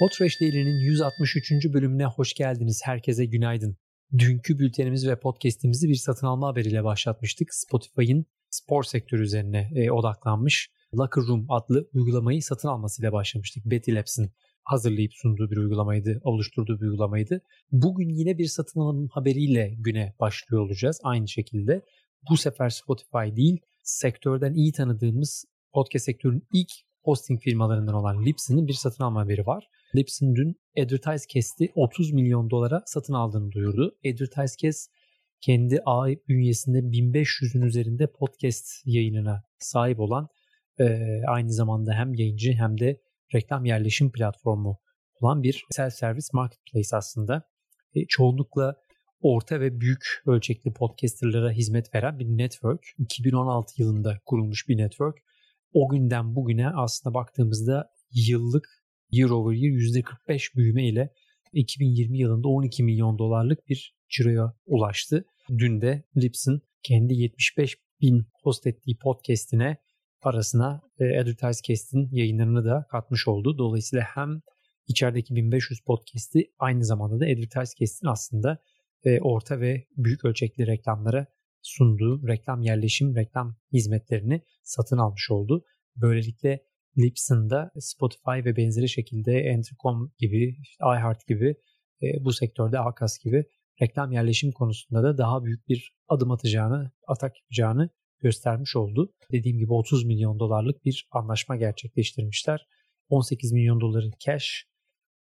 Podfresh Daily'nin 163. bölümüne hoş geldiniz. Herkese günaydın. Dünkü bültenimiz ve podcast'imizi bir satın alma haberiyle başlatmıştık. Spotify'ın spor sektörü üzerine e, odaklanmış Locker Room adlı uygulamayı satın almasıyla başlamıştık. Betty Labs'in hazırlayıp sunduğu bir uygulamaydı, oluşturduğu bir uygulamaydı. Bugün yine bir satın alım haberiyle güne başlıyor olacağız. Aynı şekilde bu sefer Spotify değil, sektörden iyi tanıdığımız podcast sektörünün ilk hosting firmalarından olan Libsyn'in bir satın alma haberi var. Libsyn dün Advertise Cast'i 30 milyon dolara satın aldığını duyurdu. Advertise Cast kendi ağ bünyesinde 1500'ün üzerinde podcast yayınına sahip olan e, aynı zamanda hem yayıncı hem de reklam yerleşim platformu olan bir self-service marketplace aslında. E, çoğunlukla orta ve büyük ölçekli podcasterlara hizmet veren bir network. 2016 yılında kurulmuş bir network. O günden bugüne aslında baktığımızda yıllık year over year %45 büyüme ile 2020 yılında 12 milyon dolarlık bir ciroya ulaştı. Dün de Lips'in kendi 75 bin host ettiği podcast'ine parasına e, Advertise Cast'in yayınlarını da katmış oldu. Dolayısıyla hem içerideki 1500 podcast'i aynı zamanda da Advertise Cast'in aslında e, orta ve büyük ölçekli reklamlara sunduğu reklam yerleşim, reklam hizmetlerini satın almış oldu. Böylelikle Libsyn'da Spotify ve benzeri şekilde Entercom gibi, işte iHeart gibi e, bu sektörde Akas gibi reklam yerleşim konusunda da daha büyük bir adım atacağını, atak yapacağını göstermiş oldu. Dediğim gibi 30 milyon dolarlık bir anlaşma gerçekleştirmişler. 18 milyon doları cash,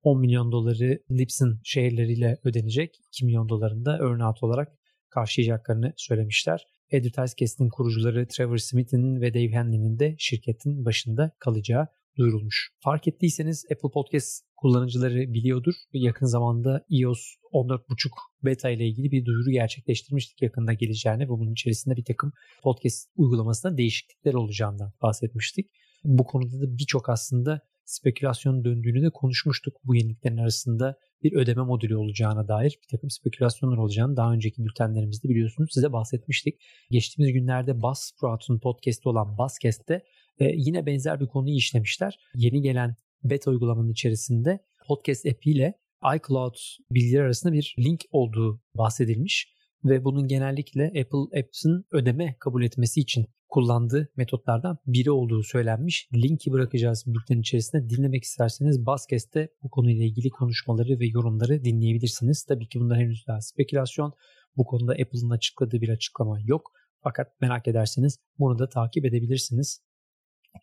10 milyon doları Lipson şehirleriyle ödenecek. 2 milyon dolarını da earnout olarak karşılayacaklarını söylemişler. Advertise Cast'in kurucuları Trevor Smith'in ve Dave Henley'nin de şirketin başında kalacağı duyurulmuş. Fark ettiyseniz Apple Podcast kullanıcıları biliyordur. Yakın zamanda iOS 14.5 beta ile ilgili bir duyuru gerçekleştirmiştik yakında geleceğini ve bunun içerisinde bir takım podcast uygulamasında değişiklikler olacağından bahsetmiştik. Bu konuda da birçok aslında spekülasyon döndüğünü de konuşmuştuk. Bu yeniliklerin arasında bir ödeme modülü olacağına dair bir takım spekülasyonlar olacağını daha önceki bültenlerimizde biliyorsunuz size bahsetmiştik. Geçtiğimiz günlerde Buzzsprout'un podcast'i olan Buzzcast'te e, yine benzer bir konuyu işlemişler. Yeni gelen beta uygulamanın içerisinde podcast app ile iCloud bilgiler arasında bir link olduğu bahsedilmiş ve bunun genellikle Apple Apps'ın ödeme kabul etmesi için kullandığı metotlardan biri olduğu söylenmiş. Linki bırakacağız bültenin içerisinde. Dinlemek isterseniz Basket'te bu konuyla ilgili konuşmaları ve yorumları dinleyebilirsiniz. Tabii ki bunlar henüz daha spekülasyon. Bu konuda Apple'ın açıkladığı bir açıklama yok. Fakat merak ederseniz bunu da takip edebilirsiniz.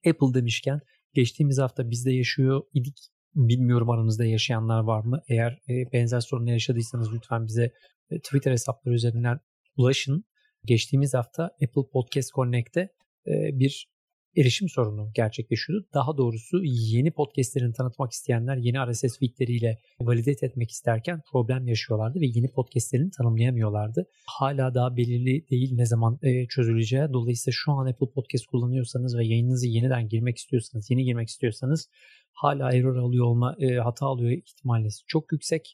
Apple demişken geçtiğimiz hafta bizde yaşıyor idik. Bilmiyorum aranızda yaşayanlar var mı? Eğer e, benzer sorunlar yaşadıysanız lütfen bize e, Twitter hesapları üzerinden ulaşın. Geçtiğimiz hafta Apple Podcast Connect'te e, bir erişim sorunu gerçekleşiyordu. Daha doğrusu yeni podcastlerini tanıtmak isteyenler yeni RSS feedleriyle validate etmek isterken problem yaşıyorlardı ve yeni podcastlerini tanımlayamıyorlardı. Hala daha belirli değil ne zaman e, çözüleceği. Dolayısıyla şu an Apple Podcast kullanıyorsanız ve yayınınızı yeniden girmek istiyorsanız, yeni girmek istiyorsanız hala error alıyor olma, e, hata alıyor ihtimaliniz çok yüksek.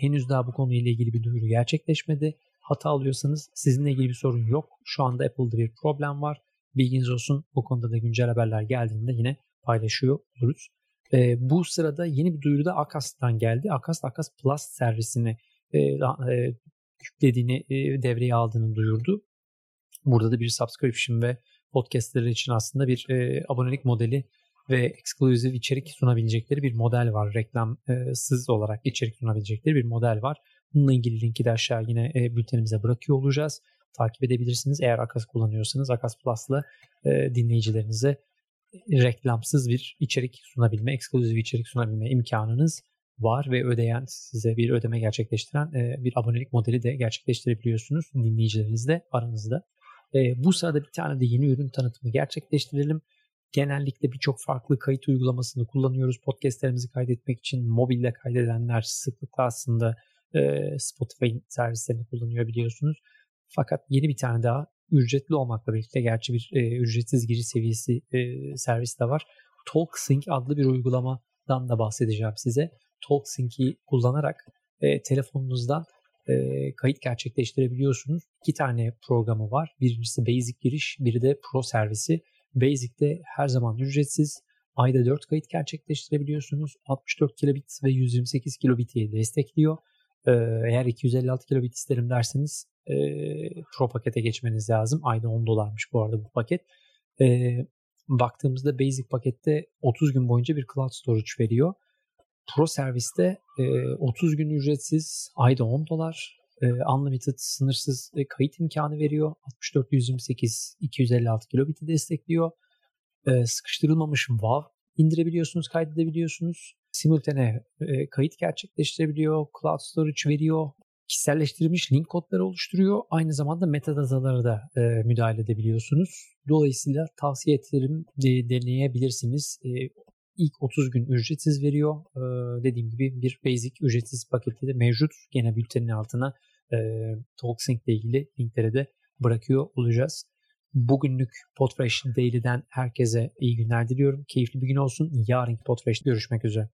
Henüz daha bu konuyla ilgili bir duyuru gerçekleşmedi hata alıyorsanız sizinle ilgili bir sorun yok. Şu anda Apple'da bir problem var. Bilginiz olsun. Bu konuda da güncel haberler geldiğinde yine paylaşıyor oluruz. E, bu sırada yeni bir duyuru da Akas'tan geldi. Akas, Akas Plus servisini e, e, yüklediğini, e, devreye aldığını duyurdu. Burada da bir subscription ve podcastler için aslında bir e, abonelik modeli ve exclusive içerik sunabilecekleri bir model var. Reklamsız olarak içerik sunabilecekleri bir model var. Bununla ilgili linki de aşağı yine e, bültenimize bırakıyor olacağız. Takip edebilirsiniz. Eğer Akas kullanıyorsanız Akas Plus'la e, dinleyicilerinize reklamsız bir içerik sunabilme, ekskluzif içerik sunabilme imkanınız var ve ödeyen size bir ödeme gerçekleştiren e, bir abonelik modeli de gerçekleştirebiliyorsunuz dinleyicilerinizle aranızda. E, bu sırada bir tane de yeni ürün tanıtımı gerçekleştirelim. Genellikle birçok farklı kayıt uygulamasını kullanıyoruz. Podcastlerimizi kaydetmek için mobilde kaydedenler sıklıkla aslında e, Spotify'ın servislerini kullanıyor biliyorsunuz. Fakat yeni bir tane daha ücretli olmakla birlikte gerçi bir e, ücretsiz giriş seviyesi e, servis de var. TalkSync adlı bir uygulamadan da bahsedeceğim size. TalkSync'i kullanarak e, telefonunuzdan e, kayıt gerçekleştirebiliyorsunuz. İki tane programı var. Birincisi Basic giriş, biri de Pro servisi. Basic'te her zaman ücretsiz Ayda 4 kayıt gerçekleştirebiliyorsunuz. 64 kilobit ve 128 kilobit'i destekliyor. Ee, eğer 256 kilobit isterim derseniz e, Pro pakete geçmeniz lazım. Ayda 10 dolarmış bu arada bu paket. E, baktığımızda Basic pakette 30 gün boyunca bir Cloud Storage veriyor. Pro serviste e, 30 gün ücretsiz, ayda 10 dolar, e, unlimited sınırsız e, kayıt imkanı veriyor. 64 128 256 kilobit'i destekliyor. E, sıkıştırılmamış WAV indirebiliyorsunuz, kaydedebiliyorsunuz. Simultane e, kayıt gerçekleştirebiliyor, cloud storage veriyor, kişiselleştirilmiş link kodları oluşturuyor. Aynı zamanda metadatalara da e, müdahale edebiliyorsunuz. Dolayısıyla tavsiye ederim de, deneyebilirsiniz. E, ilk 30 gün ücretsiz veriyor. E, dediğim gibi bir basic ücretsiz paketi de mevcut. Gene bültenin altına e, TalkSync ile ilgili linkleri de bırakıyor olacağız. Bugünlük Podfresh Daily'den herkese iyi günler diliyorum. Keyifli bir gün olsun. Yarınki Podfresh'te görüşmek üzere.